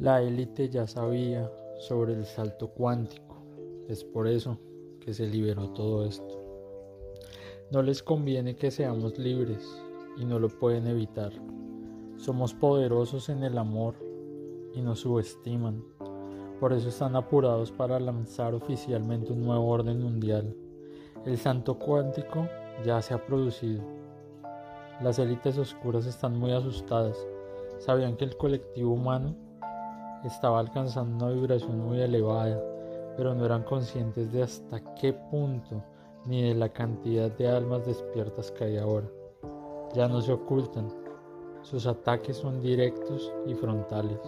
La élite ya sabía sobre el salto cuántico, es por eso que se liberó todo esto. No les conviene que seamos libres y no lo pueden evitar. Somos poderosos en el amor y nos subestiman. Por eso están apurados para lanzar oficialmente un nuevo orden mundial. El santo cuántico ya se ha producido. Las élites oscuras están muy asustadas. Sabían que el colectivo humano estaba alcanzando una vibración muy elevada, pero no eran conscientes de hasta qué punto ni de la cantidad de almas despiertas que hay ahora. Ya no se ocultan, sus ataques son directos y frontales.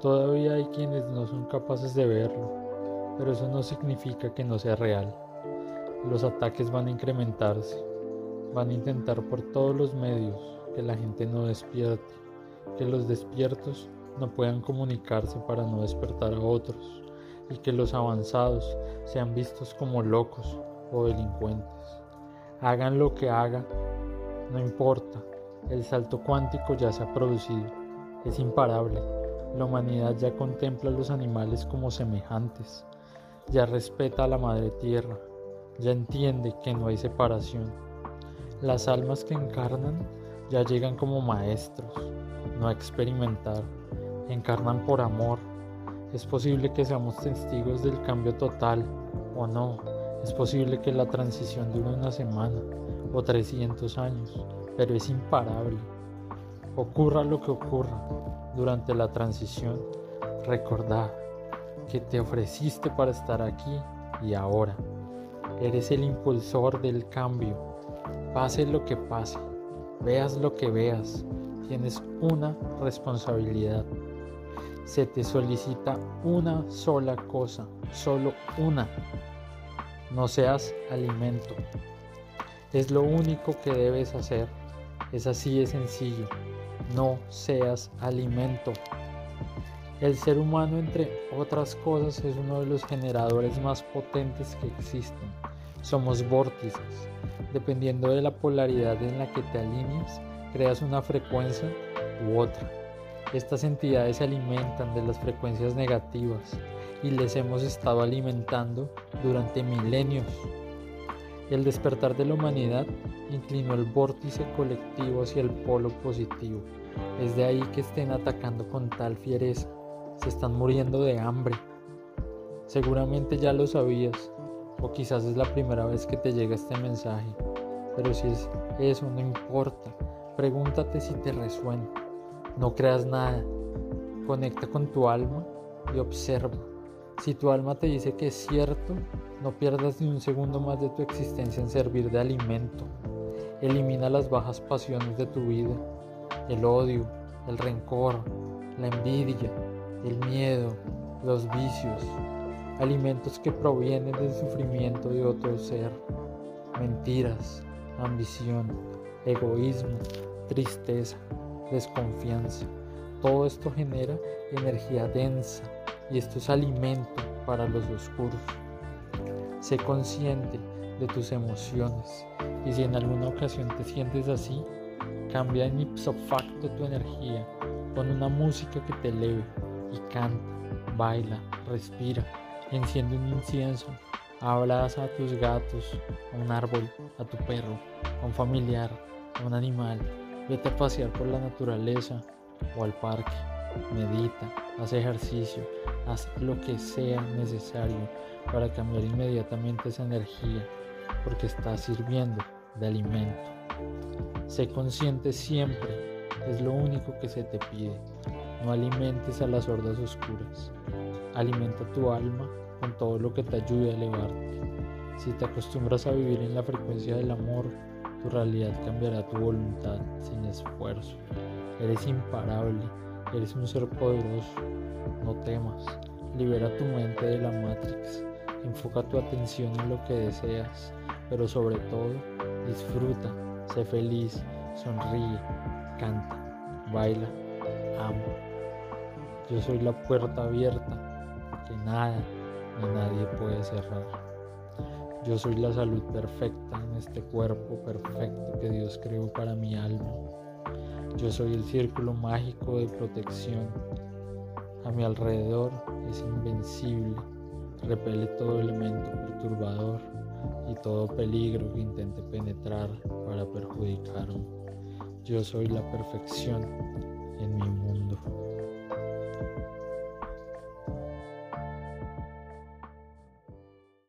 Todavía hay quienes no son capaces de verlo, pero eso no significa que no sea real. Los ataques van a incrementarse, van a intentar por todos los medios que la gente no despierte, que los despiertos no puedan comunicarse para no despertar a otros y que los avanzados sean vistos como locos o delincuentes. Hagan lo que hagan, no importa, el salto cuántico ya se ha producido, es imparable. La humanidad ya contempla a los animales como semejantes, ya respeta a la madre tierra, ya entiende que no hay separación. Las almas que encarnan ya llegan como maestros, no a experimentar, encarnan por amor. Es posible que seamos testigos del cambio total o no. Es posible que la transición dure una semana o 300 años, pero es imparable. Ocurra lo que ocurra durante la transición, recordad que te ofreciste para estar aquí y ahora. Eres el impulsor del cambio. Pase lo que pase, veas lo que veas, tienes una responsabilidad se te solicita una sola cosa, solo una. No seas alimento. Es lo único que debes hacer. Es así de sencillo. No seas alimento. El ser humano, entre otras cosas, es uno de los generadores más potentes que existen. Somos vórtices. Dependiendo de la polaridad en la que te alineas, creas una frecuencia u otra. Estas entidades se alimentan de las frecuencias negativas y les hemos estado alimentando durante milenios. El despertar de la humanidad inclinó el vórtice colectivo hacia el polo positivo. Es de ahí que estén atacando con tal fiereza. Se están muriendo de hambre. Seguramente ya lo sabías, o quizás es la primera vez que te llega este mensaje. Pero si es eso, no importa. Pregúntate si te resuena. No creas nada. Conecta con tu alma y observa. Si tu alma te dice que es cierto, no pierdas ni un segundo más de tu existencia en servir de alimento. Elimina las bajas pasiones de tu vida, el odio, el rencor, la envidia, el miedo, los vicios, alimentos que provienen del sufrimiento de otro ser, mentiras, ambición, egoísmo, tristeza, desconfianza. Todo esto genera energía densa y esto es alimento para los oscuros. Sé consciente de tus emociones y si en alguna ocasión te sientes así, cambia en ipso facto tu energía, pon una música que te eleve y canta, baila, respira, enciende un incienso, abraza a tus gatos, a un árbol, a tu perro, a un familiar, a un animal, Vete a pasear por la naturaleza o al parque. Medita, haz ejercicio, haz lo que sea necesario para cambiar inmediatamente esa energía, porque estás sirviendo de alimento. Sé consciente siempre, es lo único que se te pide. No alimentes a las hordas oscuras. Alimenta tu alma con todo lo que te ayude a elevarte. Si te acostumbras a vivir en la frecuencia del amor, tu realidad cambiará tu voluntad sin esfuerzo. Eres imparable, eres un ser poderoso. No temas, libera tu mente de la Matrix. Enfoca tu atención en lo que deseas, pero sobre todo disfruta, sé feliz, sonríe, canta, baila, ama. Yo soy la puerta abierta que nada ni nadie puede cerrar. Yo soy la salud perfecta en este cuerpo perfecto que Dios creó para mi alma. Yo soy el círculo mágico de protección. A mi alrededor es invencible, repele todo elemento perturbador y todo peligro que intente penetrar para perjudicarme. Yo soy la perfección en mi.